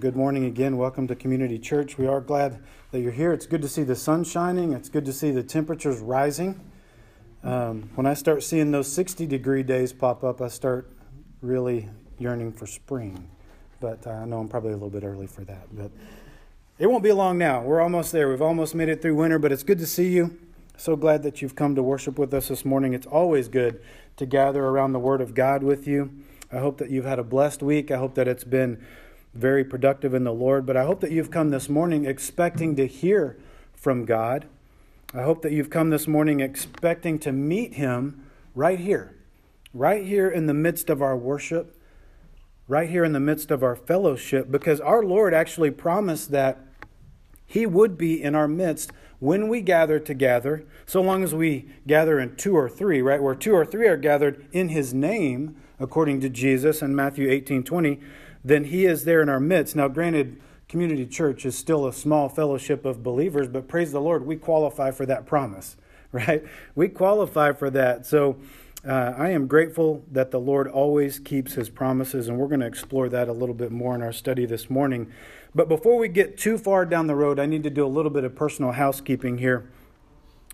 good morning again. Welcome to Community Church. We are glad that you're here. It's good to see the sun shining. It's good to see the temperatures rising. Um, when I start seeing those 60 degree days pop up, I start really yearning for spring. But uh, I know I'm probably a little bit early for that. But it won't be long now. We're almost there. We've almost made it through winter, but it's good to see you. So glad that you've come to worship with us this morning. It's always good to gather around the Word of God with you. I hope that you've had a blessed week. I hope that it's been very productive in the Lord. But I hope that you've come this morning expecting to hear from God. I hope that you've come this morning expecting to meet Him right here, right here in the midst of our worship, right here in the midst of our fellowship, because our Lord actually promised that He would be in our midst when we gather together, so long as we gather in two or three, right? Where two or three are gathered in His name, according to Jesus in Matthew 18 20 then He is there in our midst. Now, granted, Community Church is still a small fellowship of believers, but praise the Lord, we qualify for that promise, right? We qualify for that. So uh, I am grateful that the Lord always keeps His promises, and we're going to explore that a little bit more in our study this morning. But before we get too far down the road, I need to do a little bit of personal housekeeping here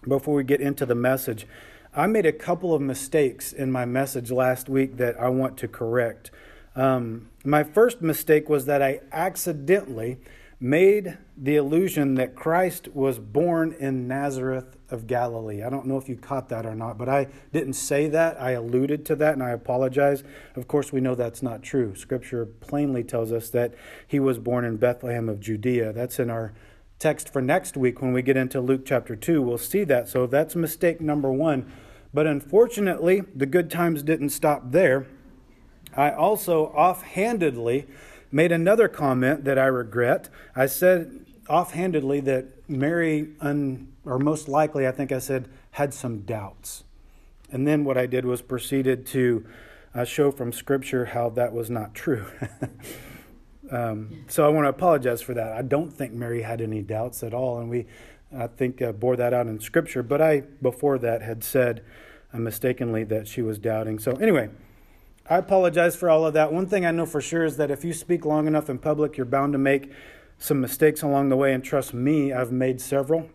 before we get into the message. I made a couple of mistakes in my message last week that I want to correct. Um, my first mistake was that I accidentally made the illusion that Christ was born in Nazareth of Galilee. I don't know if you caught that or not, but I didn't say that. I alluded to that and I apologize. Of course, we know that's not true. Scripture plainly tells us that he was born in Bethlehem of Judea. That's in our text for next week when we get into Luke chapter 2. We'll see that. So that's mistake number one. But unfortunately, the good times didn't stop there. I also offhandedly made another comment that I regret. I said offhandedly that Mary, un, or most likely, I think I said, had some doubts. And then what I did was proceeded to uh, show from Scripture how that was not true. um, so I want to apologize for that. I don't think Mary had any doubts at all, and we, I think, uh, bore that out in Scripture. But I, before that, had said uh, mistakenly that she was doubting. So anyway. I apologize for all of that. One thing I know for sure is that if you speak long enough in public, you're bound to make some mistakes along the way. And trust me, I've made several.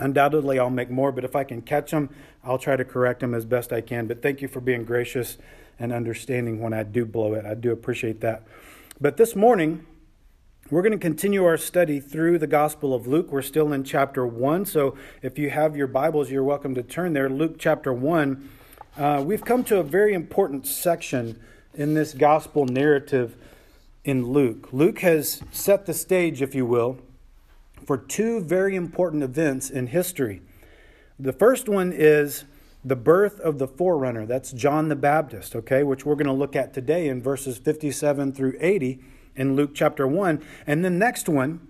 Undoubtedly, I'll make more, but if I can catch them, I'll try to correct them as best I can. But thank you for being gracious and understanding when I do blow it. I do appreciate that. But this morning, we're going to continue our study through the Gospel of Luke. We're still in chapter 1. So if you have your Bibles, you're welcome to turn there. Luke chapter 1. Uh, we've come to a very important section in this gospel narrative in Luke. Luke has set the stage, if you will, for two very important events in history. The first one is the birth of the forerunner. That's John the Baptist, okay, which we're going to look at today in verses 57 through 80 in Luke chapter 1. And the next one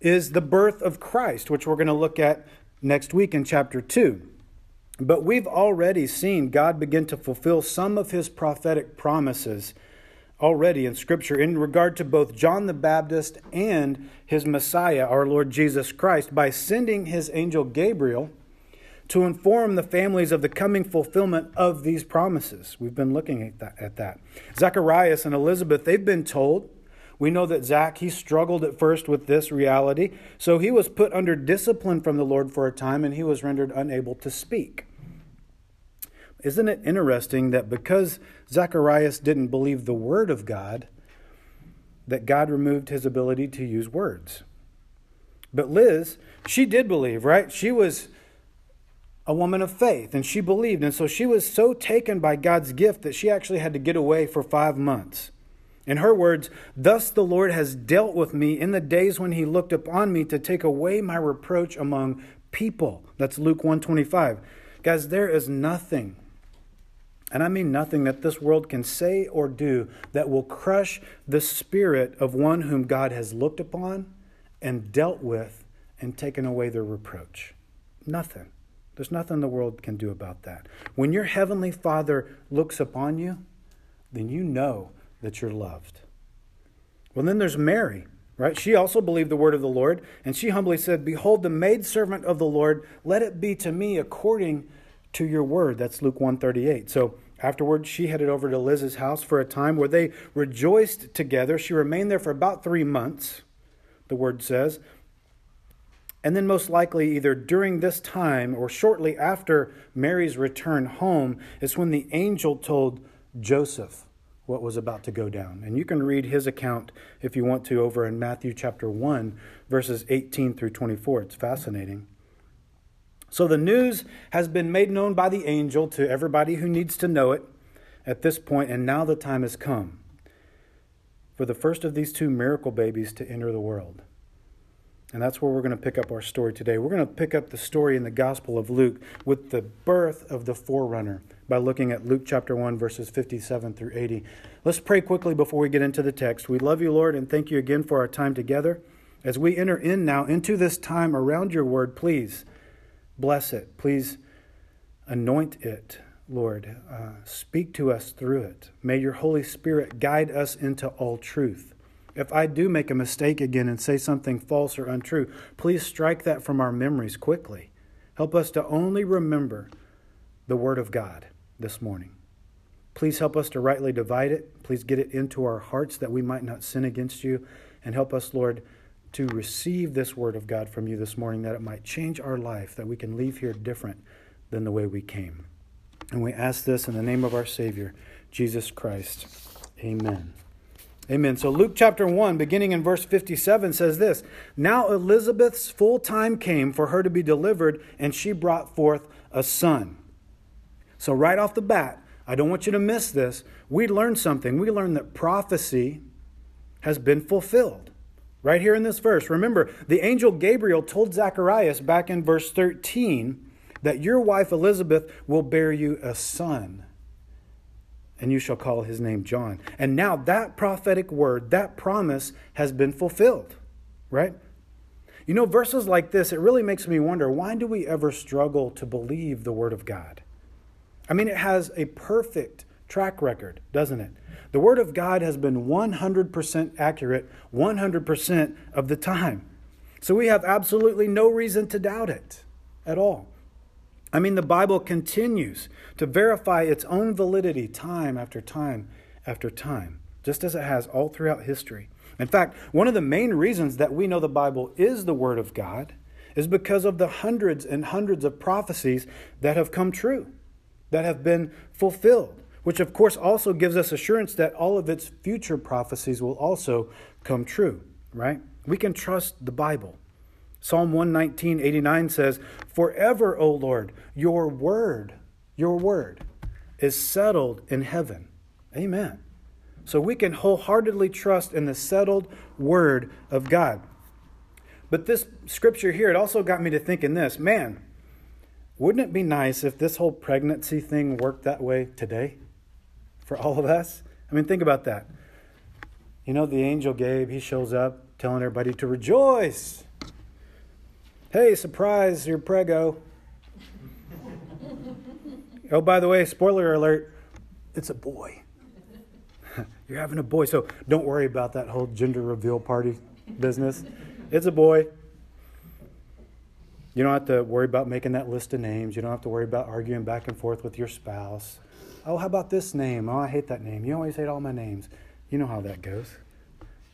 is the birth of Christ, which we're going to look at next week in chapter 2. But we've already seen God begin to fulfill some of his prophetic promises already in Scripture in regard to both John the Baptist and his Messiah, our Lord Jesus Christ, by sending his angel Gabriel to inform the families of the coming fulfillment of these promises. We've been looking at that. At that. Zacharias and Elizabeth, they've been told. We know that Zach, he struggled at first with this reality, so he was put under discipline from the Lord for a time and he was rendered unable to speak. Isn't it interesting that because Zacharias didn't believe the word of God, that God removed his ability to use words? But Liz, she did believe, right? She was a woman of faith and she believed. And so she was so taken by God's gift that she actually had to get away for five months. In her words, thus the Lord has dealt with me in the days when he looked upon me to take away my reproach among people. That's Luke 125. Guys, there is nothing and I mean nothing that this world can say or do that will crush the spirit of one whom God has looked upon and dealt with and taken away their reproach. Nothing. There's nothing the world can do about that. When your heavenly Father looks upon you, then you know that you're loved. Well, then there's Mary, right? She also believed the word of the Lord, and she humbly said, Behold, the maidservant of the Lord, let it be to me according to your word. That's Luke 138. So Afterwards, she headed over to Liz's house for a time where they rejoiced together. She remained there for about three months, the word says. And then, most likely, either during this time or shortly after Mary's return home, is when the angel told Joseph what was about to go down. And you can read his account if you want to over in Matthew chapter 1, verses 18 through 24. It's fascinating. So the news has been made known by the angel to everybody who needs to know it at this point, and now the time has come for the first of these two miracle babies to enter the world. And that's where we're going to pick up our story today. We're going to pick up the story in the Gospel of Luke with the birth of the forerunner by looking at Luke chapter 1, verses 57 through 80. Let's pray quickly before we get into the text. We love you, Lord, and thank you again for our time together. As we enter in now into this time around your word, please bless it. Please anoint it, Lord. Uh, speak to us through it. May your Holy Spirit guide us into all truth. If I do make a mistake again and say something false or untrue, please strike that from our memories quickly. Help us to only remember the Word of God this morning. Please help us to rightly divide it. Please get it into our hearts that we might not sin against you. And help us, Lord, to receive this Word of God from you this morning that it might change our life, that we can leave here different than the way we came. And we ask this in the name of our Savior, Jesus Christ. Amen. Amen. So Luke chapter 1, beginning in verse 57, says this Now Elizabeth's full time came for her to be delivered, and she brought forth a son. So, right off the bat, I don't want you to miss this. We learned something. We learned that prophecy has been fulfilled. Right here in this verse. Remember, the angel Gabriel told Zacharias back in verse 13 that your wife Elizabeth will bear you a son and you shall call his name John. And now that prophetic word, that promise has been fulfilled, right? You know, verses like this, it really makes me wonder why do we ever struggle to believe the word of God? I mean, it has a perfect track record, doesn't it? The word of God has been 100% accurate 100% of the time. So we have absolutely no reason to doubt it at all. I mean, the Bible continues to verify its own validity time after time after time, just as it has all throughout history. In fact, one of the main reasons that we know the Bible is the Word of God is because of the hundreds and hundreds of prophecies that have come true, that have been fulfilled, which of course also gives us assurance that all of its future prophecies will also come true, right? We can trust the Bible. Psalm 119, 89 says, Forever, O Lord, your word, your word is settled in heaven. Amen. So we can wholeheartedly trust in the settled word of God. But this scripture here, it also got me to thinking this man, wouldn't it be nice if this whole pregnancy thing worked that way today for all of us? I mean, think about that. You know, the angel Gabe, he shows up telling everybody to rejoice. Hey, surprise, you're prego. oh, by the way, spoiler alert, it's a boy. you're having a boy, so don't worry about that whole gender reveal party business. It's a boy. You don't have to worry about making that list of names. You don't have to worry about arguing back and forth with your spouse. Oh, how about this name? Oh, I hate that name. You always hate all my names. You know how that goes.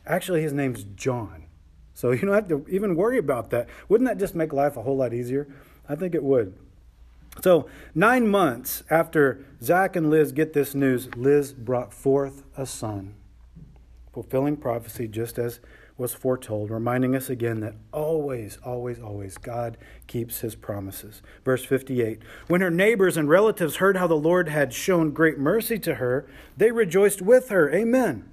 Actually, his name's John. So you don't have to even worry about that. Wouldn't that just make life a whole lot easier? I think it would. So, nine months after Zach and Liz get this news, Liz brought forth a son, fulfilling prophecy just as was foretold, reminding us again that always, always, always God keeps his promises. Verse 58 When her neighbors and relatives heard how the Lord had shown great mercy to her, they rejoiced with her. Amen.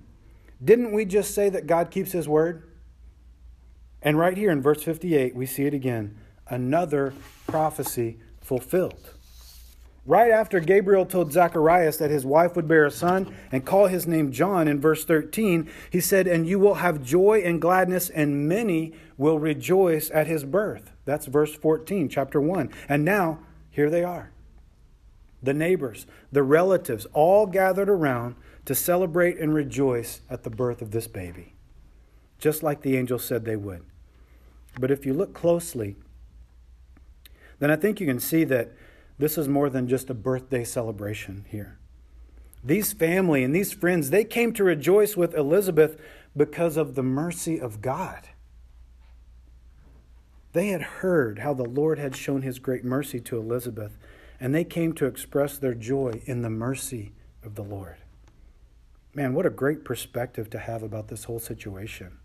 Didn't we just say that God keeps his word? And right here in verse 58, we see it again another prophecy fulfilled. Right after Gabriel told Zacharias that his wife would bear a son and call his name John in verse 13, he said, And you will have joy and gladness, and many will rejoice at his birth. That's verse 14, chapter 1. And now, here they are. The neighbors, the relatives, all gathered around to celebrate and rejoice at the birth of this baby, just like the angel said they would. But if you look closely, then I think you can see that this is more than just a birthday celebration here. These family and these friends, they came to rejoice with Elizabeth because of the mercy of God. They had heard how the Lord had shown his great mercy to Elizabeth, and they came to express their joy in the mercy of the Lord. Man, what a great perspective to have about this whole situation.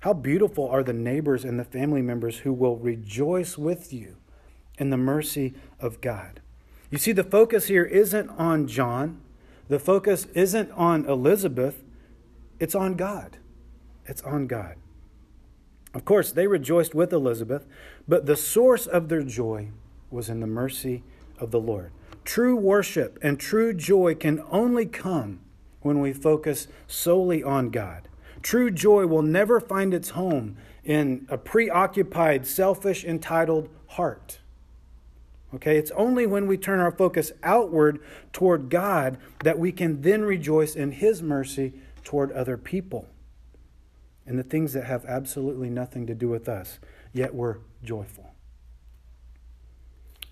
How beautiful are the neighbors and the family members who will rejoice with you in the mercy of God. You see, the focus here isn't on John, the focus isn't on Elizabeth, it's on God. It's on God. Of course, they rejoiced with Elizabeth, but the source of their joy was in the mercy of the Lord. True worship and true joy can only come when we focus solely on God. True joy will never find its home in a preoccupied, selfish, entitled heart. Okay, it's only when we turn our focus outward toward God that we can then rejoice in His mercy toward other people and the things that have absolutely nothing to do with us, yet we're joyful.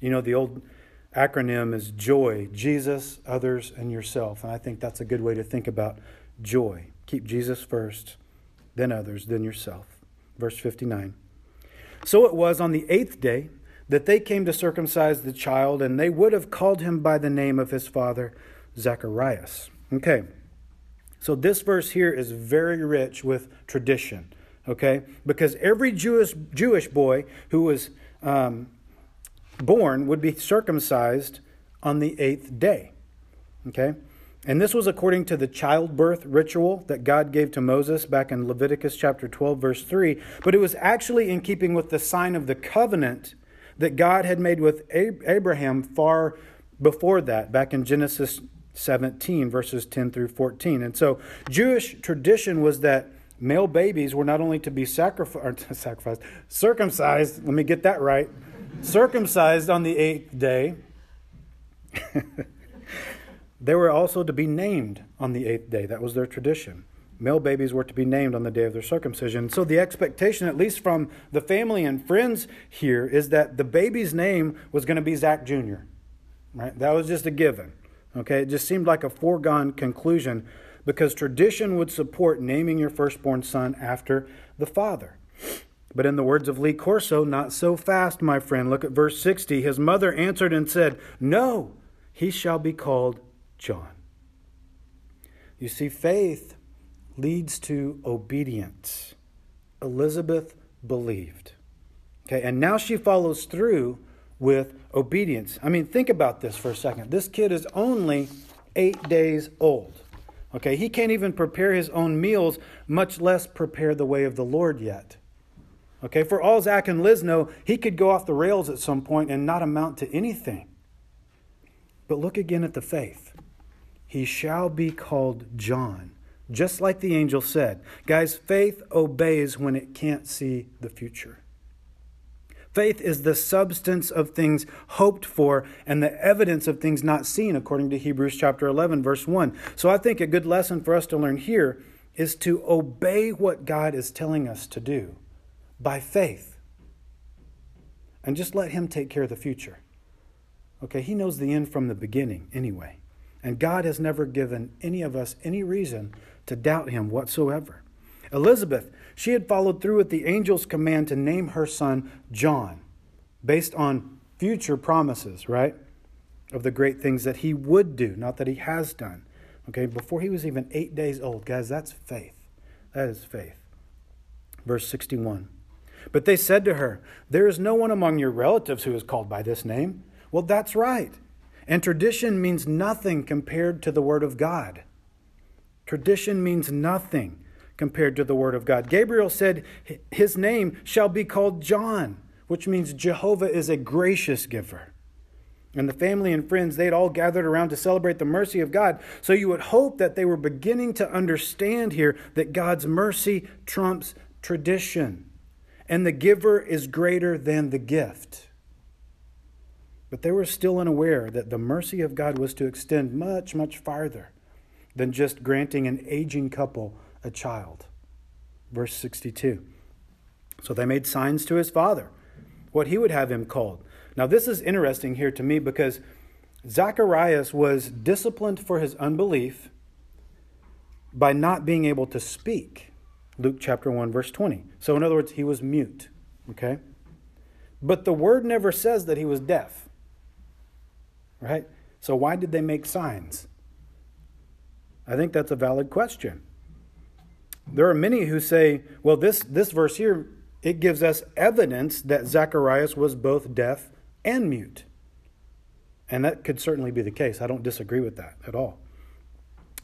You know, the old acronym is JOY Jesus, others, and yourself. And I think that's a good way to think about joy. Keep Jesus first, then others, then yourself. Verse 59. So it was on the eighth day that they came to circumcise the child, and they would have called him by the name of his father, Zacharias. Okay. So this verse here is very rich with tradition, okay? Because every Jewish Jewish boy who was um, born would be circumcised on the eighth day, okay? And this was according to the childbirth ritual that God gave to Moses back in Leviticus chapter 12, verse 3. But it was actually in keeping with the sign of the covenant that God had made with Abraham far before that, back in Genesis 17, verses 10 through 14. And so Jewish tradition was that male babies were not only to be sacrificed, circumcised, let me get that right, circumcised on the eighth day, they were also to be named on the eighth day. That was their tradition. Male babies were to be named on the day of their circumcision. So the expectation, at least from the family and friends here, is that the baby's name was going to be Zach Jr. Right? That was just a given. Okay, it just seemed like a foregone conclusion because tradition would support naming your firstborn son after the father. But in the words of Lee Corso, not so fast, my friend. Look at verse 60. His mother answered and said, No, he shall be called John. You see, faith leads to obedience. Elizabeth believed. Okay, and now she follows through with obedience. I mean, think about this for a second. This kid is only eight days old. Okay, he can't even prepare his own meals, much less prepare the way of the Lord yet. Okay, for all Zach and Liz know, he could go off the rails at some point and not amount to anything. But look again at the faith. He shall be called John, just like the angel said. Guys, faith obeys when it can't see the future. Faith is the substance of things hoped for and the evidence of things not seen, according to Hebrews chapter 11, verse 1. So I think a good lesson for us to learn here is to obey what God is telling us to do by faith and just let Him take care of the future. Okay, He knows the end from the beginning anyway. And God has never given any of us any reason to doubt Him whatsoever. Elizabeth she had followed through with the angel's command to name her son John, based on future promises, right? Of the great things that he would do, not that he has done. Okay, before he was even eight days old. Guys, that's faith. That is faith. Verse 61. But they said to her, There is no one among your relatives who is called by this name. Well, that's right. And tradition means nothing compared to the Word of God. Tradition means nothing compared to the Word of God. Gabriel said, His name shall be called John, which means Jehovah is a gracious giver. And the family and friends, they'd all gathered around to celebrate the mercy of God. So you would hope that they were beginning to understand here that God's mercy trumps tradition, and the giver is greater than the gift. But they were still unaware that the mercy of God was to extend much, much farther than just granting an aging couple a child. Verse 62. So they made signs to his father, what he would have him called. Now, this is interesting here to me because Zacharias was disciplined for his unbelief by not being able to speak. Luke chapter 1, verse 20. So, in other words, he was mute. Okay? But the word never says that he was deaf. Right? So, why did they make signs? I think that's a valid question. There are many who say, well, this, this verse here, it gives us evidence that Zacharias was both deaf and mute. And that could certainly be the case. I don't disagree with that at all.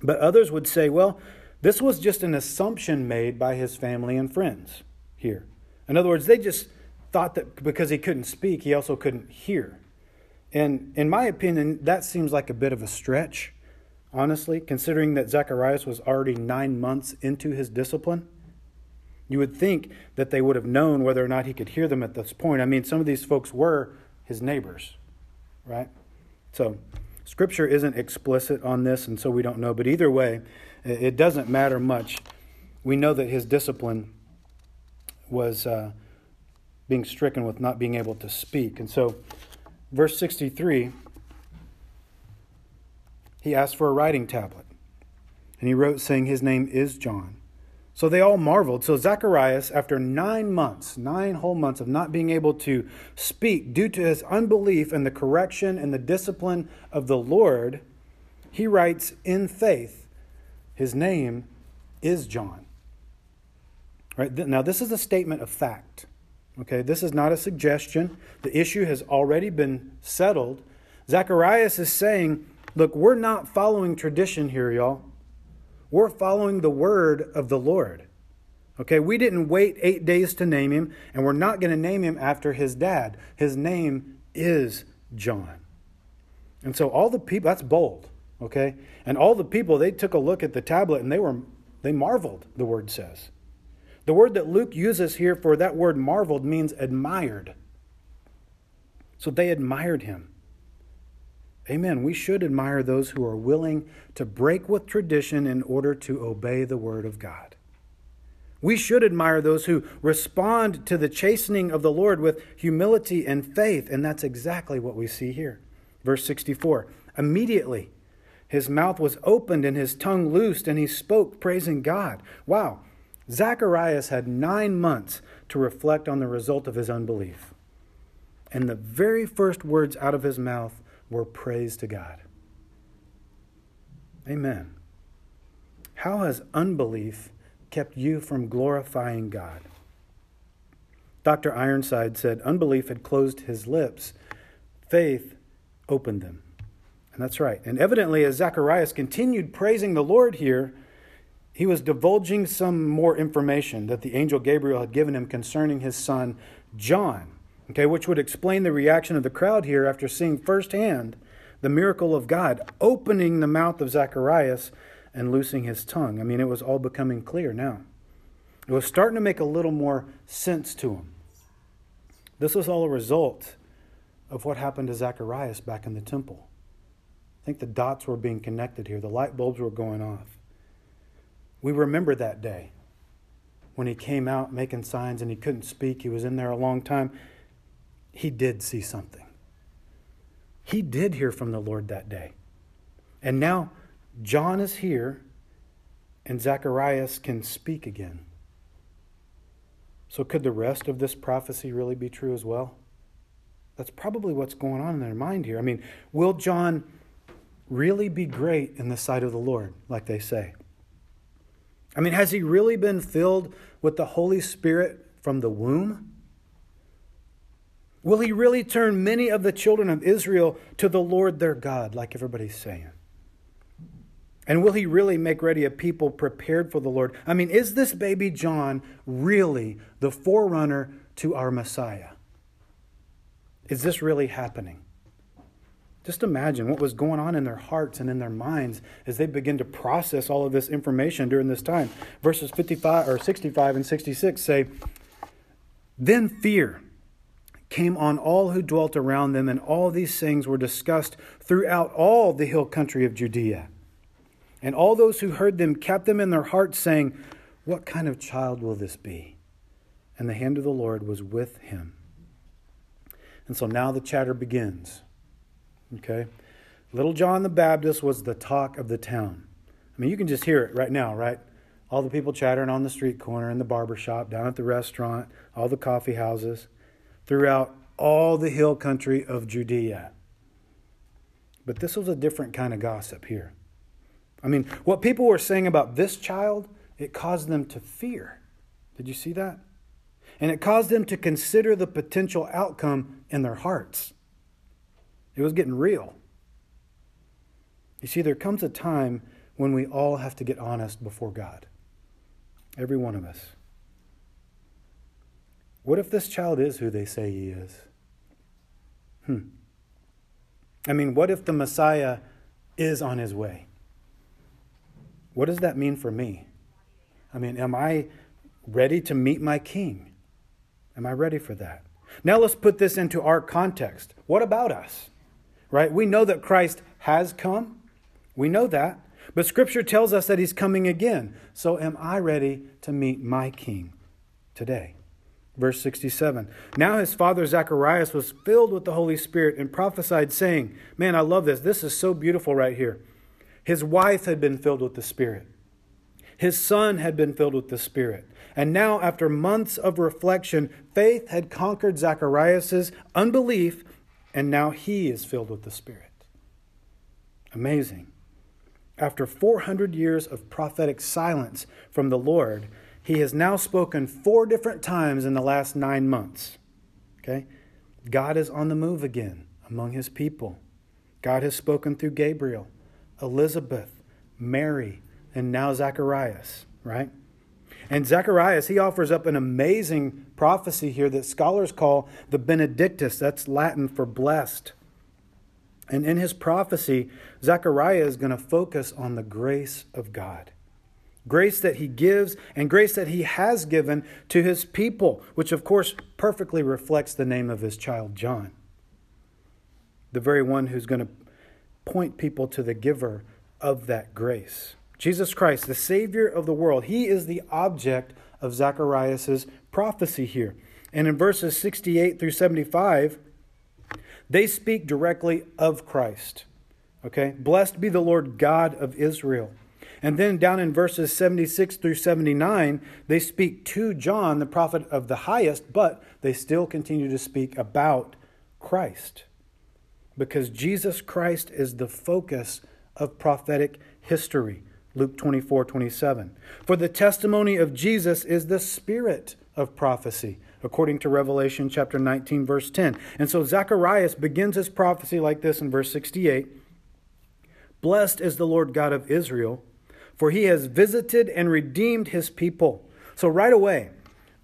But others would say, well, this was just an assumption made by his family and friends here. In other words, they just thought that because he couldn't speak, he also couldn't hear. And in my opinion, that seems like a bit of a stretch, honestly, considering that Zacharias was already nine months into his discipline. You would think that they would have known whether or not he could hear them at this point. I mean, some of these folks were his neighbors, right? So, scripture isn't explicit on this, and so we don't know. But either way, it doesn't matter much. We know that his discipline was uh, being stricken with not being able to speak. And so, verse 63, he asked for a writing tablet. And he wrote, saying, His name is John. So they all marveled. So Zacharias, after nine months, nine whole months of not being able to speak due to his unbelief and the correction and the discipline of the Lord, he writes in faith, His name is John. Right? Now, this is a statement of fact. Okay, this is not a suggestion. The issue has already been settled. Zacharias is saying, Look, we're not following tradition here, y'all. We're following the word of the Lord. Okay, we didn't wait eight days to name him, and we're not going to name him after his dad. His name is John. And so all the people, that's bold, okay? And all the people, they took a look at the tablet and they were, they marveled, the word says. The word that Luke uses here for that word marveled means admired. So they admired him. Amen. We should admire those who are willing to break with tradition in order to obey the word of God. We should admire those who respond to the chastening of the Lord with humility and faith, and that's exactly what we see here. Verse 64 Immediately his mouth was opened and his tongue loosed, and he spoke, praising God. Wow. Zacharias had nine months to reflect on the result of his unbelief. And the very first words out of his mouth were praise to God. Amen. How has unbelief kept you from glorifying God? Dr. Ironside said unbelief had closed his lips, faith opened them. And that's right. And evidently, as Zacharias continued praising the Lord here, he was divulging some more information that the angel Gabriel had given him concerning his son John, okay, which would explain the reaction of the crowd here after seeing firsthand the miracle of God opening the mouth of Zacharias and loosing his tongue. I mean, it was all becoming clear now. It was starting to make a little more sense to him. This was all a result of what happened to Zacharias back in the temple. I think the dots were being connected here, the light bulbs were going off. We remember that day when he came out making signs and he couldn't speak. He was in there a long time. He did see something. He did hear from the Lord that day. And now John is here and Zacharias can speak again. So, could the rest of this prophecy really be true as well? That's probably what's going on in their mind here. I mean, will John really be great in the sight of the Lord, like they say? I mean, has he really been filled with the Holy Spirit from the womb? Will he really turn many of the children of Israel to the Lord their God, like everybody's saying? And will he really make ready a people prepared for the Lord? I mean, is this baby John really the forerunner to our Messiah? Is this really happening? Just imagine what was going on in their hearts and in their minds as they begin to process all of this information during this time. Verses 55 or 65 and 66 say, Then fear came on all who dwelt around them, and all these things were discussed throughout all the hill country of Judea. And all those who heard them kept them in their hearts, saying, What kind of child will this be? And the hand of the Lord was with him. And so now the chatter begins. Okay? Little John the Baptist was the talk of the town. I mean, you can just hear it right now, right? All the people chattering on the street corner, in the barber shop, down at the restaurant, all the coffee houses, throughout all the hill country of Judea. But this was a different kind of gossip here. I mean, what people were saying about this child, it caused them to fear. Did you see that? And it caused them to consider the potential outcome in their hearts. It was getting real. You see, there comes a time when we all have to get honest before God. Every one of us. What if this child is who they say he is? Hmm. I mean, what if the Messiah is on his way? What does that mean for me? I mean, am I ready to meet my king? Am I ready for that? Now let's put this into our context. What about us? Right? We know that Christ has come. We know that. But Scripture tells us that He's coming again. So am I ready to meet my King today? Verse 67. Now his father Zacharias was filled with the Holy Spirit and prophesied, saying, Man, I love this. This is so beautiful right here. His wife had been filled with the Spirit, his son had been filled with the Spirit. And now, after months of reflection, faith had conquered Zacharias' unbelief, and now he is filled with the Spirit. Amazing. After 400 years of prophetic silence from the Lord, he has now spoken four different times in the last nine months. Okay? God is on the move again among his people. God has spoken through Gabriel, Elizabeth, Mary, and now Zacharias, right? And Zacharias, he offers up an amazing prophecy here that scholars call the Benedictus. That's Latin for blessed. And in his prophecy, Zechariah is going to focus on the grace of God. Grace that he gives and grace that he has given to his people, which of course perfectly reflects the name of his child John. The very one who's going to point people to the giver of that grace. Jesus Christ, the Savior of the world, he is the object of Zacharias' prophecy here. And in verses 68 through 75, they speak directly of Christ. Okay? Blessed be the Lord God of Israel. And then down in verses 76 through 79, they speak to John, the prophet of the highest, but they still continue to speak about Christ. Because Jesus Christ is the focus of prophetic history. Luke 24, 27. For the testimony of Jesus is the spirit of prophecy according to Revelation chapter 19, verse 10. And so Zacharias begins his prophecy like this in verse 68 Blessed is the Lord God of Israel, for he has visited and redeemed his people. So right away,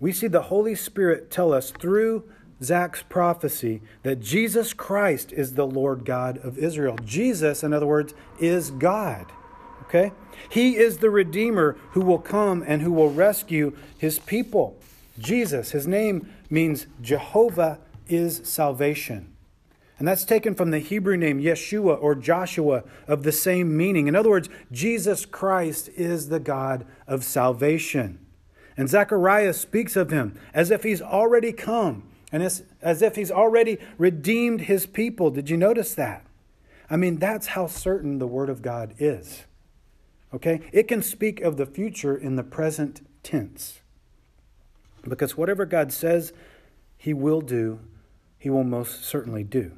we see the Holy Spirit tell us through Zach's prophecy that Jesus Christ is the Lord God of Israel. Jesus, in other words, is God. Okay? He is the Redeemer who will come and who will rescue his people. Jesus, his name means Jehovah is salvation. And that's taken from the Hebrew name Yeshua or Joshua of the same meaning. In other words, Jesus Christ is the God of salvation. And Zechariah speaks of him as if he's already come and as, as if he's already redeemed his people. Did you notice that? I mean, that's how certain the Word of God is. Okay? It can speak of the future in the present tense. Because whatever God says He will do, He will most certainly do.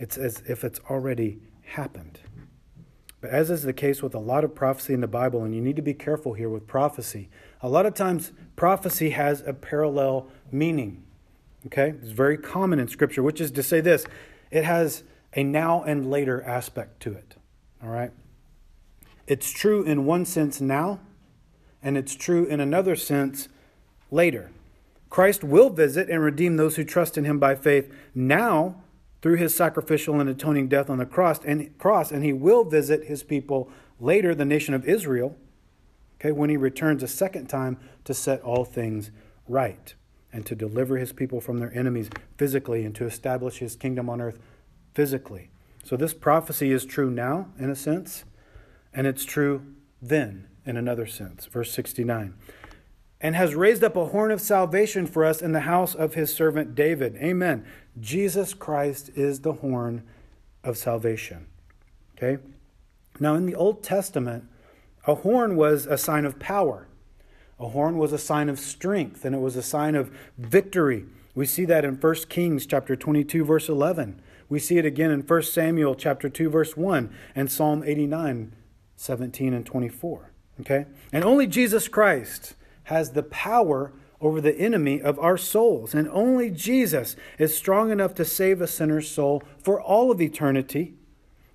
It's as if it's already happened. But as is the case with a lot of prophecy in the Bible, and you need to be careful here with prophecy, a lot of times prophecy has a parallel meaning. Okay? It's very common in Scripture, which is to say this it has a now and later aspect to it. All right? It's true in one sense now, and it's true in another sense later. Christ will visit and redeem those who trust in him by faith now through his sacrificial and atoning death on the cross and cross and he will visit his people later the nation of Israel okay when he returns a second time to set all things right and to deliver his people from their enemies physically and to establish his kingdom on earth physically. So this prophecy is true now in a sense and it's true then in another sense. Verse 69 and has raised up a horn of salvation for us in the house of his servant David. Amen. Jesus Christ is the horn of salvation. Okay? Now, in the Old Testament, a horn was a sign of power. A horn was a sign of strength and it was a sign of victory. We see that in 1 Kings chapter 22 verse 11. We see it again in 1 Samuel chapter 2 verse 1 and Psalm 89 17 and 24. Okay? And only Jesus Christ has the power over the enemy of our souls. And only Jesus is strong enough to save a sinner's soul for all of eternity.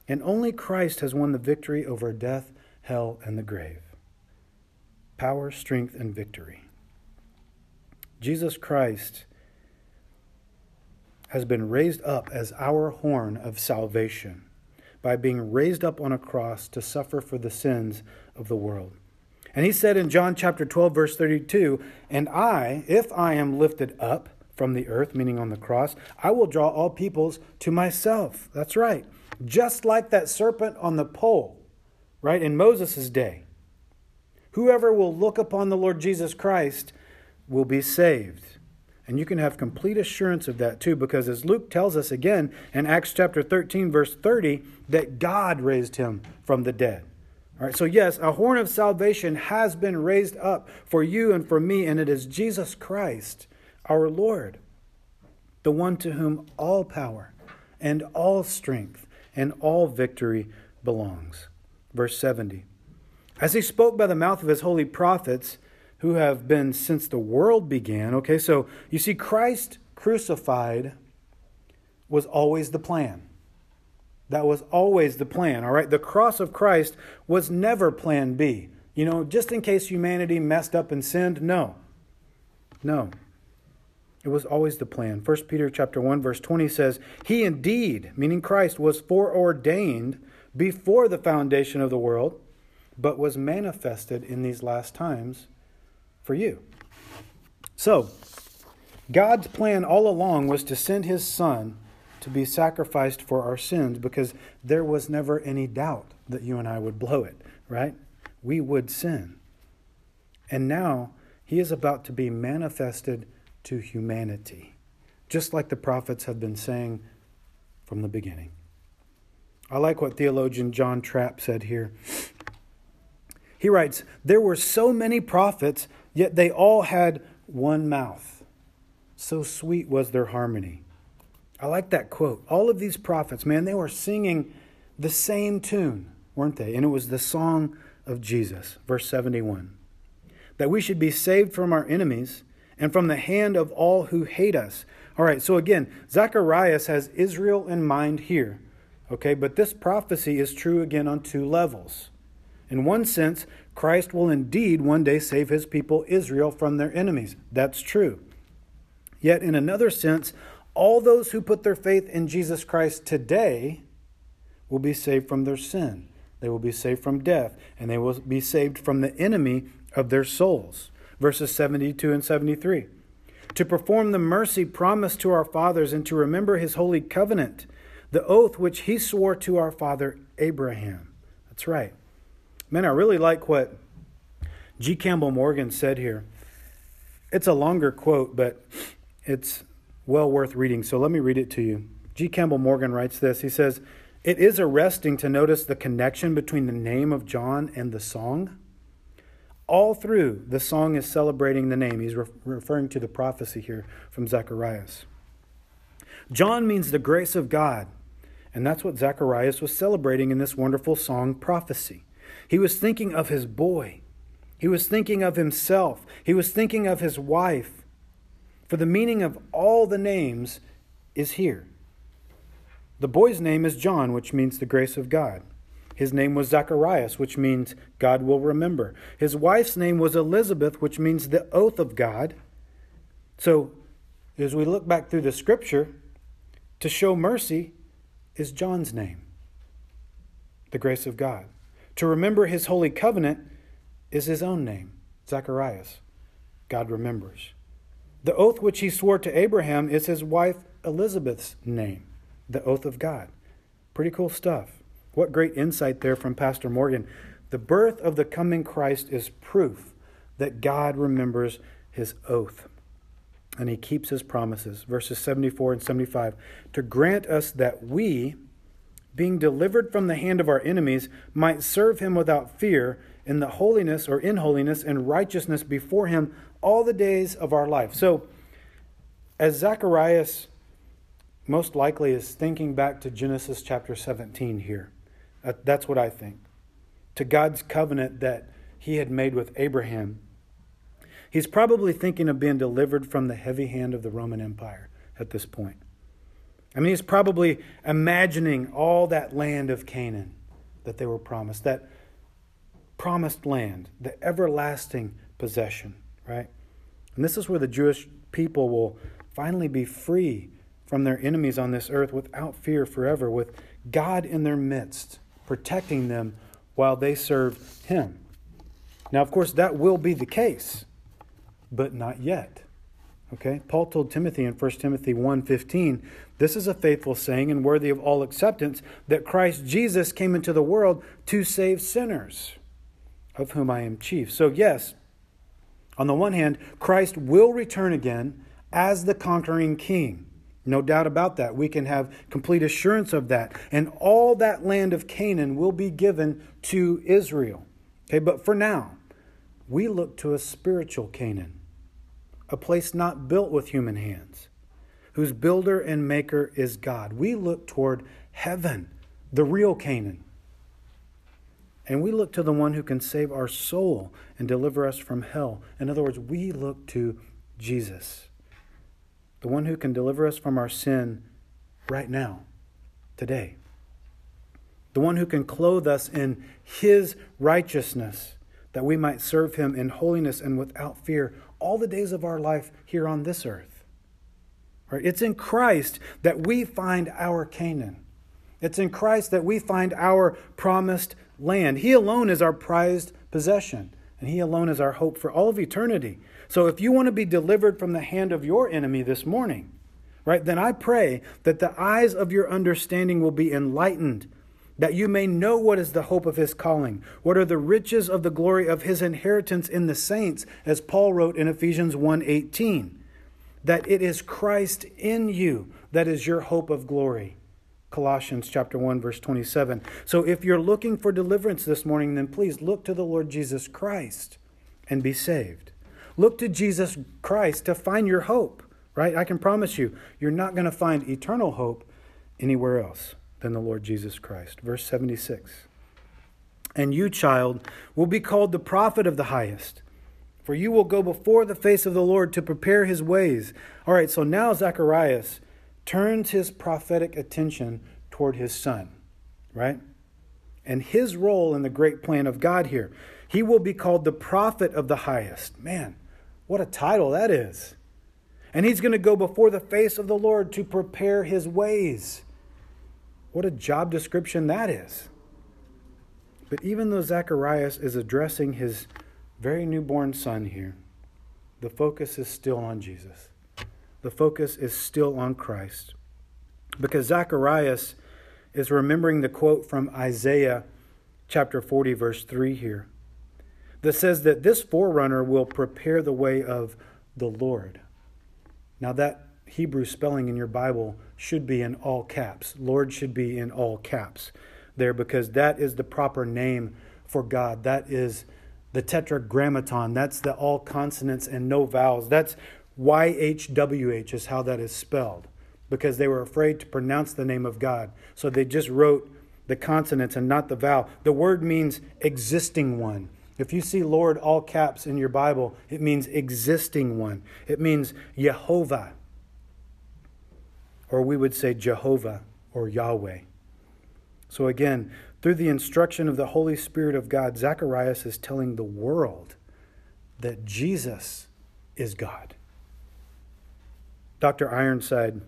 And only Christ has won the victory over death, hell, and the grave. Power, strength, and victory. Jesus Christ has been raised up as our horn of salvation by being raised up on a cross to suffer for the sins of the world. And he said in John chapter 12, verse 32, And I, if I am lifted up from the earth, meaning on the cross, I will draw all peoples to myself. That's right. Just like that serpent on the pole, right, in Moses' day. Whoever will look upon the Lord Jesus Christ will be saved. And you can have complete assurance of that too, because as Luke tells us again in Acts chapter 13, verse 30, that God raised him from the dead. All right, so yes, a horn of salvation has been raised up for you and for me, and it is Jesus Christ, our Lord, the one to whom all power and all strength and all victory belongs. Verse 70. As he spoke by the mouth of his holy prophets, who have been since the world began. Okay, so you see, Christ crucified was always the plan. That was always the plan, all right? The cross of Christ was never plan B. You know, just in case humanity messed up and sinned, no. No. It was always the plan. 1 Peter chapter 1 verse 20 says, "He indeed, meaning Christ, was foreordained before the foundation of the world, but was manifested in these last times for you." So, God's plan all along was to send his son to be sacrificed for our sins because there was never any doubt that you and I would blow it, right? We would sin. And now he is about to be manifested to humanity, just like the prophets have been saying from the beginning. I like what theologian John Trapp said here. He writes, There were so many prophets, yet they all had one mouth. So sweet was their harmony. I like that quote. All of these prophets, man, they were singing the same tune, weren't they? And it was the song of Jesus, verse 71. That we should be saved from our enemies and from the hand of all who hate us. All right, so again, Zacharias has Israel in mind here, okay, but this prophecy is true again on two levels. In one sense, Christ will indeed one day save his people Israel from their enemies. That's true. Yet, in another sense, all those who put their faith in Jesus Christ today will be saved from their sin. They will be saved from death, and they will be saved from the enemy of their souls. Verses 72 and 73. To perform the mercy promised to our fathers and to remember his holy covenant, the oath which he swore to our father Abraham. That's right. Man, I really like what G. Campbell Morgan said here. It's a longer quote, but it's well worth reading. So let me read it to you. G. Campbell Morgan writes this. He says, It is arresting to notice the connection between the name of John and the song. All through, the song is celebrating the name. He's re- referring to the prophecy here from Zacharias. John means the grace of God, and that's what Zacharias was celebrating in this wonderful song prophecy. He was thinking of his boy, he was thinking of himself, he was thinking of his wife, for the meaning of all the names is here. The boy's name is John, which means the grace of God. His name was Zacharias, which means God will remember. His wife's name was Elizabeth, which means the oath of God. So, as we look back through the scripture, to show mercy is John's name, the grace of God. To remember his holy covenant is his own name, Zacharias. God remembers. The oath which he swore to Abraham is his wife Elizabeth's name, the oath of God. Pretty cool stuff. What great insight there from Pastor Morgan. The birth of the coming Christ is proof that God remembers his oath and he keeps his promises. Verses 74 and 75 to grant us that we, being delivered from the hand of our enemies, might serve him without fear in the holiness or in holiness and righteousness before him all the days of our life. So, as Zacharias most likely is thinking back to Genesis chapter 17 here, uh, that's what I think, to God's covenant that he had made with Abraham. He's probably thinking of being delivered from the heavy hand of the Roman Empire at this point. I mean, he's probably imagining all that land of Canaan that they were promised, that promised land, the everlasting possession, right? And this is where the Jewish people will finally be free from their enemies on this earth without fear forever, with God in their midst, protecting them while they serve Him. Now, of course, that will be the case, but not yet. Okay? Paul told Timothy in 1 Timothy 1:15, "This is a faithful saying and worthy of all acceptance that Christ Jesus came into the world to save sinners, of whom I am chief." So, yes, on the one hand, Christ will return again as the conquering king. No doubt about that. We can have complete assurance of that. And all that land of Canaan will be given to Israel. Okay, but for now, we look to a spiritual Canaan, a place not built with human hands, whose builder and maker is God. We look toward heaven, the real Canaan. And we look to the one who can save our soul and deliver us from hell. In other words, we look to Jesus the one who can deliver us from our sin right now, today, the one who can clothe us in his righteousness, that we might serve him in holiness and without fear all the days of our life here on this earth. Right? It's in Christ that we find our Canaan. It's in Christ that we find our promised land. He alone is our prized possession, and He alone is our hope for all of eternity. So if you want to be delivered from the hand of your enemy this morning, right, then I pray that the eyes of your understanding will be enlightened, that you may know what is the hope of his calling, what are the riches of the glory of his inheritance in the saints, as Paul wrote in Ephesians 1:18, that it is Christ in you that is your hope of glory. Colossians chapter 1 verse 27. So if you're looking for deliverance this morning, then please look to the Lord Jesus Christ and be saved. Look to Jesus Christ to find your hope, right? I can promise you, you're not going to find eternal hope anywhere else than the Lord Jesus Christ. Verse 76. And you, child, will be called the prophet of the highest, for you will go before the face of the Lord to prepare his ways. All right, so now Zacharias turns his prophetic attention toward his son, right? And his role in the great plan of God here. He will be called the prophet of the highest. Man, what a title that is. And he's going to go before the face of the Lord to prepare his ways. What a job description that is. But even though Zacharias is addressing his very newborn son here, the focus is still on Jesus. The focus is still on Christ. Because Zacharias is remembering the quote from Isaiah chapter 40, verse 3 here that says that this forerunner will prepare the way of the Lord. Now, that Hebrew spelling in your Bible should be in all caps. Lord should be in all caps there because that is the proper name for God. That is the tetragrammaton. That's the all consonants and no vowels. That's YHWH is how that is spelled because they were afraid to pronounce the name of God. So they just wrote the consonants and not the vowel. The word means existing one. If you see Lord all caps in your Bible, it means existing one. It means Jehovah. Or we would say Jehovah or Yahweh. So again, through the instruction of the Holy Spirit of God, Zacharias is telling the world that Jesus is God. Dr. Ironside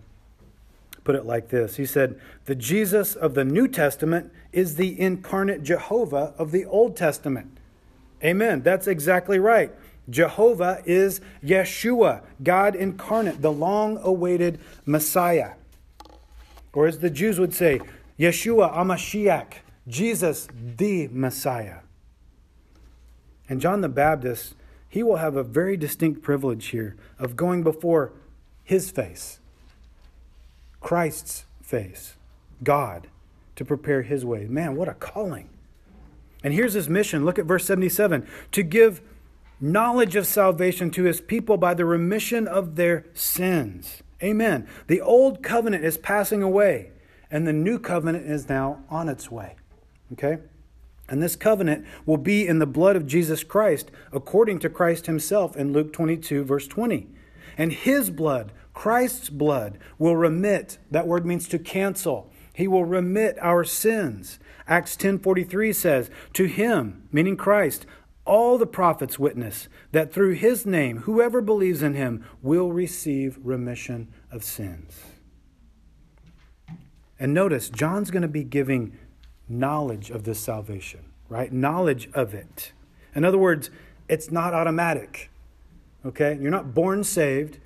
put it like this He said, The Jesus of the New Testament is the incarnate Jehovah of the Old Testament. Amen. That's exactly right. Jehovah is Yeshua, God incarnate, the long awaited Messiah. Or as the Jews would say, Yeshua HaMashiach, Jesus the Messiah. And John the Baptist, he will have a very distinct privilege here of going before his face, Christ's face, God, to prepare his way. Man, what a calling. And here's his mission. Look at verse 77 to give knowledge of salvation to his people by the remission of their sins. Amen. The old covenant is passing away, and the new covenant is now on its way. Okay? And this covenant will be in the blood of Jesus Christ, according to Christ himself in Luke 22, verse 20. And his blood, Christ's blood, will remit. That word means to cancel. He will remit our sins. Acts 10:43 says, "To him, meaning Christ, all the prophets witness that through his name whoever believes in him will receive remission of sins." And notice John's going to be giving knowledge of this salvation, right? Knowledge of it. In other words, it's not automatic. Okay? You're not born saved.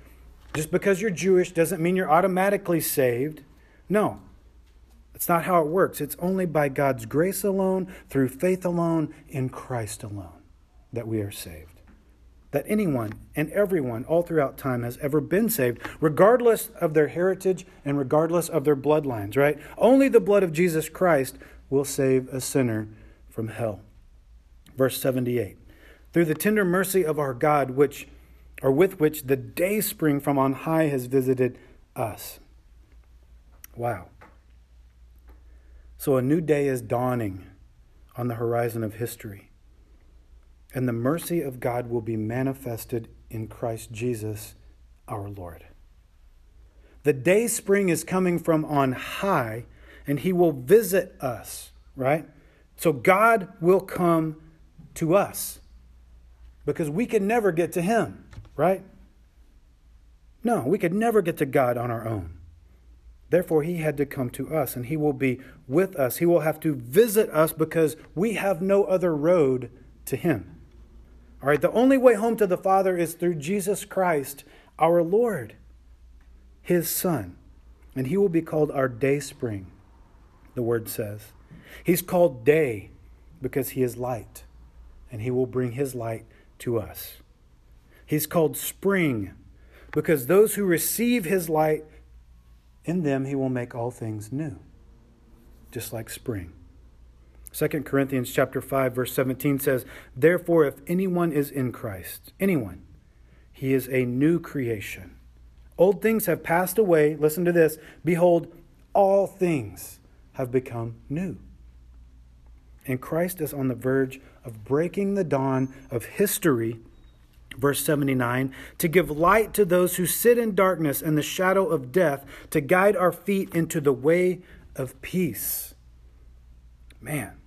Just because you're Jewish doesn't mean you're automatically saved. No. It's not how it works. It's only by God's grace alone, through faith alone, in Christ alone, that we are saved. That anyone and everyone all throughout time has ever been saved, regardless of their heritage and regardless of their bloodlines, right? Only the blood of Jesus Christ will save a sinner from hell. Verse 78 Through the tender mercy of our God, which or with which the day spring from on high has visited us. Wow. So a new day is dawning on the horizon of history. And the mercy of God will be manifested in Christ Jesus our Lord. The day spring is coming from on high and he will visit us, right? So God will come to us because we can never get to him, right? No, we could never get to God on our own. Therefore, he had to come to us and he will be with us. He will have to visit us because we have no other road to him. All right, the only way home to the Father is through Jesus Christ, our Lord, his Son. And he will be called our day spring the word says. He's called day because he is light, and he will bring his light to us. He's called spring because those who receive his light, in them he will make all things new, just like spring. 2 Corinthians chapter 5 verse 17 says, "Therefore if anyone is in Christ, anyone, he is a new creation. Old things have passed away, listen to this, behold all things have become new. And Christ is on the verge of breaking the dawn of history, verse 79, to give light to those who sit in darkness and the shadow of death, to guide our feet into the way of peace. Man.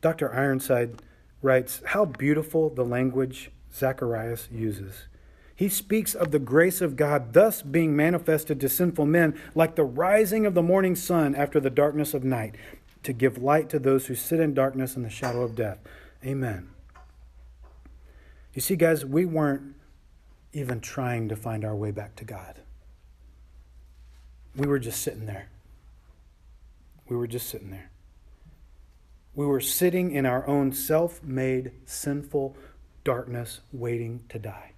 Dr. Ironside writes, How beautiful the language Zacharias uses. He speaks of the grace of God thus being manifested to sinful men like the rising of the morning sun after the darkness of night, to give light to those who sit in darkness and the shadow of death. Amen. You see, guys, we weren't even trying to find our way back to God. We were just sitting there. We were just sitting there. We were sitting in our own self made sinful darkness, waiting to die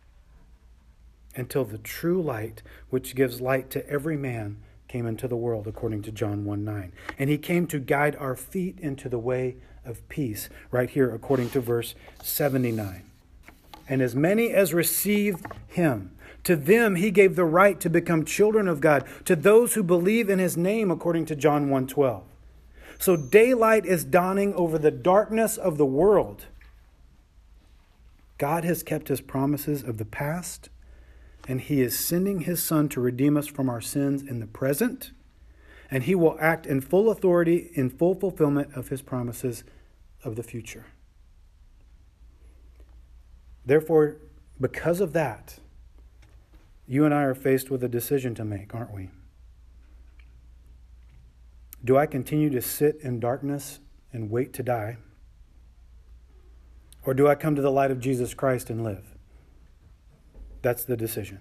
until the true light, which gives light to every man, came into the world, according to John 1 9. And he came to guide our feet into the way of peace, right here, according to verse 79. And as many as received him, to them he gave the right to become children of God, to those who believe in his name, according to John 1 12. So daylight is dawning over the darkness of the world. God has kept his promises of the past and he is sending his son to redeem us from our sins in the present, and he will act in full authority in full fulfillment of his promises of the future. Therefore, because of that, you and I are faced with a decision to make, aren't we? Do I continue to sit in darkness and wait to die? Or do I come to the light of Jesus Christ and live? That's the decision.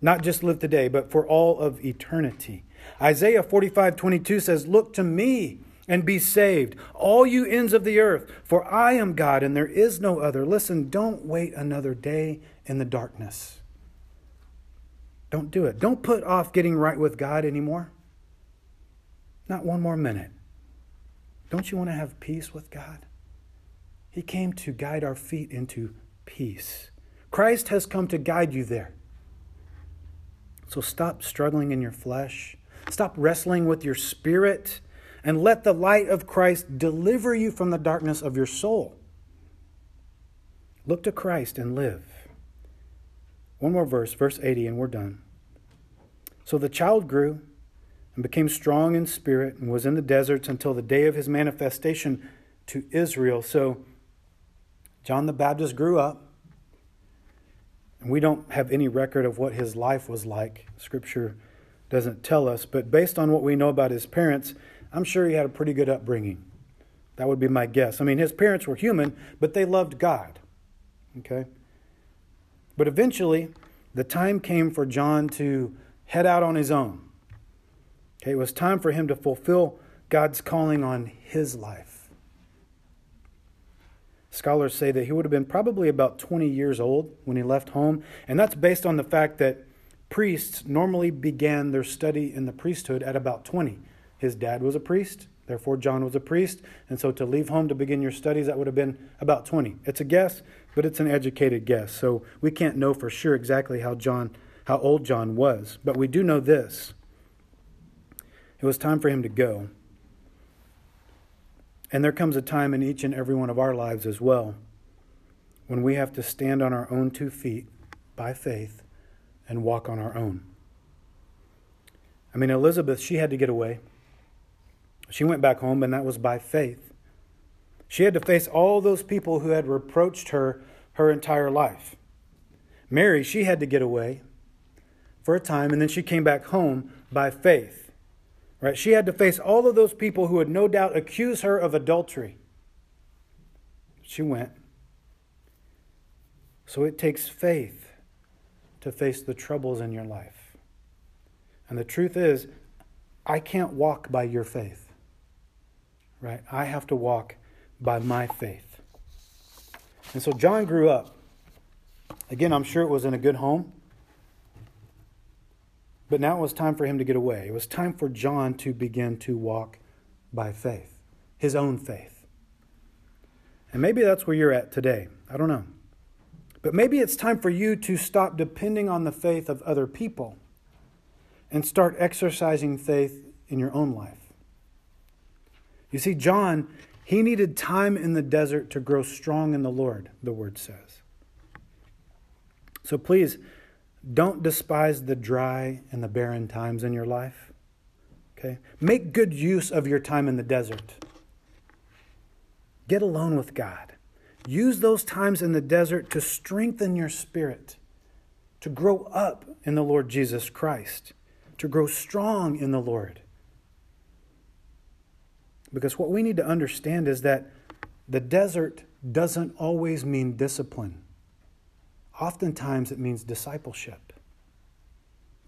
Not just live today, but for all of eternity. Isaiah 45 22 says, Look to me and be saved, all you ends of the earth, for I am God and there is no other. Listen, don't wait another day in the darkness. Don't do it. Don't put off getting right with God anymore. Not one more minute. Don't you want to have peace with God? He came to guide our feet into peace. Christ has come to guide you there. So stop struggling in your flesh. Stop wrestling with your spirit and let the light of Christ deliver you from the darkness of your soul. Look to Christ and live. One more verse, verse 80, and we're done. So the child grew and became strong in spirit and was in the deserts until the day of his manifestation to Israel. So John the Baptist grew up, and we don't have any record of what his life was like. Scripture doesn't tell us, but based on what we know about his parents, I'm sure he had a pretty good upbringing. That would be my guess. I mean, his parents were human, but they loved God. Okay? But eventually, the time came for John to head out on his own. Okay, it was time for him to fulfill God's calling on his life. Scholars say that he would have been probably about 20 years old when he left home, and that's based on the fact that priests normally began their study in the priesthood at about 20. His dad was a priest, therefore John was a priest, and so to leave home to begin your studies, that would have been about 20. It's a guess, but it's an educated guess, so we can't know for sure exactly how John, how old John was, but we do know this it was time for him to go. And there comes a time in each and every one of our lives as well when we have to stand on our own two feet by faith and walk on our own. I mean, Elizabeth, she had to get away. She went back home, and that was by faith. She had to face all those people who had reproached her her entire life. Mary, she had to get away for a time, and then she came back home by faith. Right? She had to face all of those people who would no doubt accuse her of adultery. She went. So it takes faith to face the troubles in your life. And the truth is, I can't walk by your faith. Right? I have to walk by my faith. And so John grew up. Again, I'm sure it was in a good home. But now it was time for him to get away. It was time for John to begin to walk by faith, his own faith. And maybe that's where you're at today. I don't know. But maybe it's time for you to stop depending on the faith of other people and start exercising faith in your own life. You see, John, he needed time in the desert to grow strong in the Lord, the word says. So please, don't despise the dry and the barren times in your life. Okay? Make good use of your time in the desert. Get alone with God. Use those times in the desert to strengthen your spirit, to grow up in the Lord Jesus Christ, to grow strong in the Lord. Because what we need to understand is that the desert doesn't always mean discipline. Oftentimes, it means discipleship.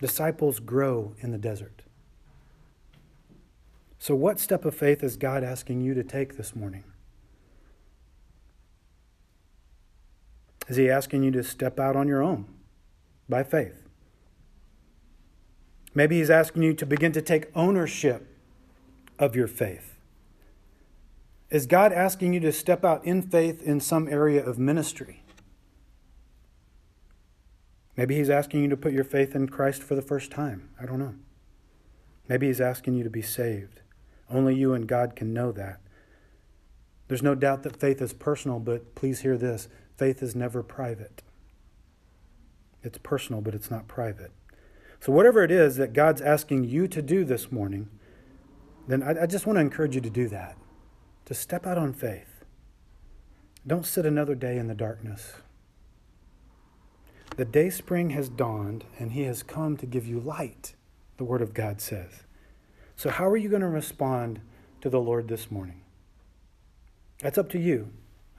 Disciples grow in the desert. So, what step of faith is God asking you to take this morning? Is He asking you to step out on your own by faith? Maybe He's asking you to begin to take ownership of your faith. Is God asking you to step out in faith in some area of ministry? Maybe he's asking you to put your faith in Christ for the first time. I don't know. Maybe he's asking you to be saved. Only you and God can know that. There's no doubt that faith is personal, but please hear this faith is never private. It's personal, but it's not private. So, whatever it is that God's asking you to do this morning, then I, I just want to encourage you to do that. To step out on faith. Don't sit another day in the darkness. The day spring has dawned, and he has come to give you light, the Word of God says. So, how are you going to respond to the Lord this morning? That's up to you,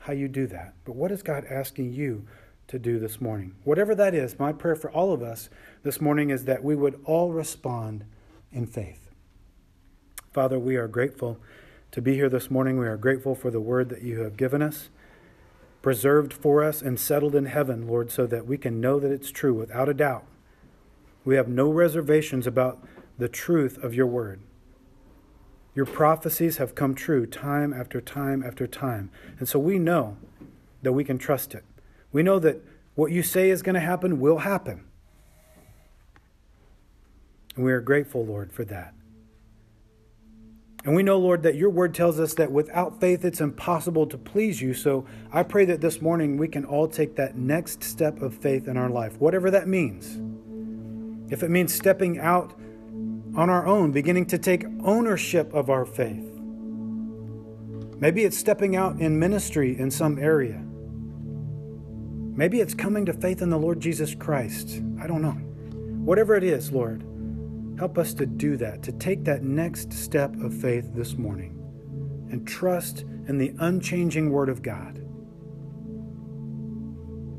how you do that. But what is God asking you to do this morning? Whatever that is, my prayer for all of us this morning is that we would all respond in faith. Father, we are grateful to be here this morning. We are grateful for the word that you have given us preserved for us and settled in heaven, Lord, so that we can know that it's true without a doubt. We have no reservations about the truth of your word. Your prophecies have come true time after time after time. And so we know that we can trust it. We know that what you say is going to happen will happen. And we are grateful, Lord, for that. And we know, Lord, that your word tells us that without faith it's impossible to please you. So I pray that this morning we can all take that next step of faith in our life, whatever that means. If it means stepping out on our own, beginning to take ownership of our faith. Maybe it's stepping out in ministry in some area. Maybe it's coming to faith in the Lord Jesus Christ. I don't know. Whatever it is, Lord, help us to do that, to take that next step of faith this morning and trust in the unchanging Word of God.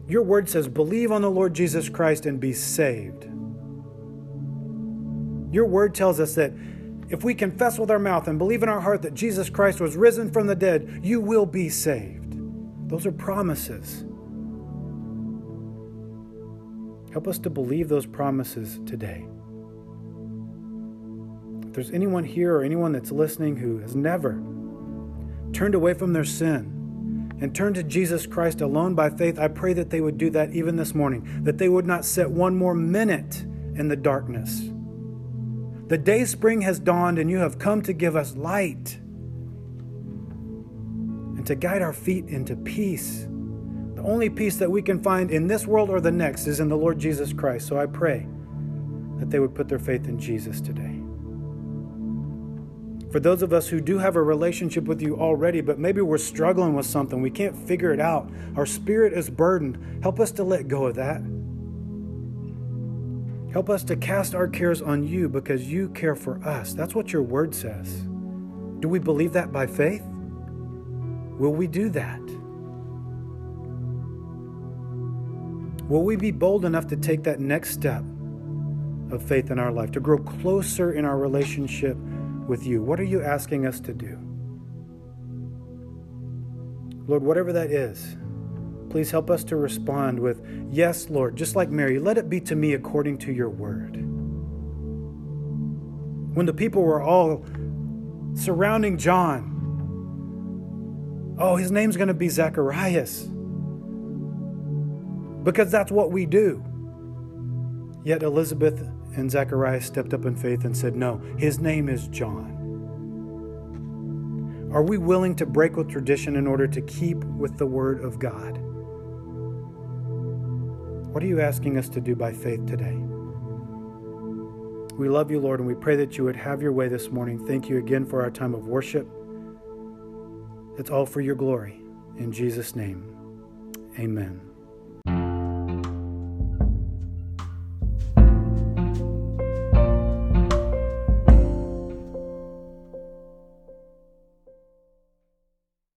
Your word says, believe on the Lord Jesus Christ and be saved. Your word tells us that if we confess with our mouth and believe in our heart that Jesus Christ was risen from the dead, you will be saved. Those are promises. Help us to believe those promises today. There's anyone here or anyone that's listening who has never turned away from their sin and turned to Jesus Christ alone by faith, I pray that they would do that even this morning, that they would not sit one more minute in the darkness the day spring has dawned, and you have come to give us light and to guide our feet into peace. The only peace that we can find in this world or the next is in the Lord Jesus Christ. So I pray that they would put their faith in Jesus today. For those of us who do have a relationship with you already, but maybe we're struggling with something, we can't figure it out, our spirit is burdened, help us to let go of that. Help us to cast our cares on you because you care for us. That's what your word says. Do we believe that by faith? Will we do that? Will we be bold enough to take that next step of faith in our life, to grow closer in our relationship with you? What are you asking us to do? Lord, whatever that is, Please help us to respond with, Yes, Lord, just like Mary, let it be to me according to your word. When the people were all surrounding John, oh, his name's going to be Zacharias because that's what we do. Yet Elizabeth and Zacharias stepped up in faith and said, No, his name is John. Are we willing to break with tradition in order to keep with the Word of God? What are you asking us to do by faith today? We love you, Lord, and we pray that you would have your way this morning. Thank you again for our time of worship. It's all for your glory. In Jesus' name, amen.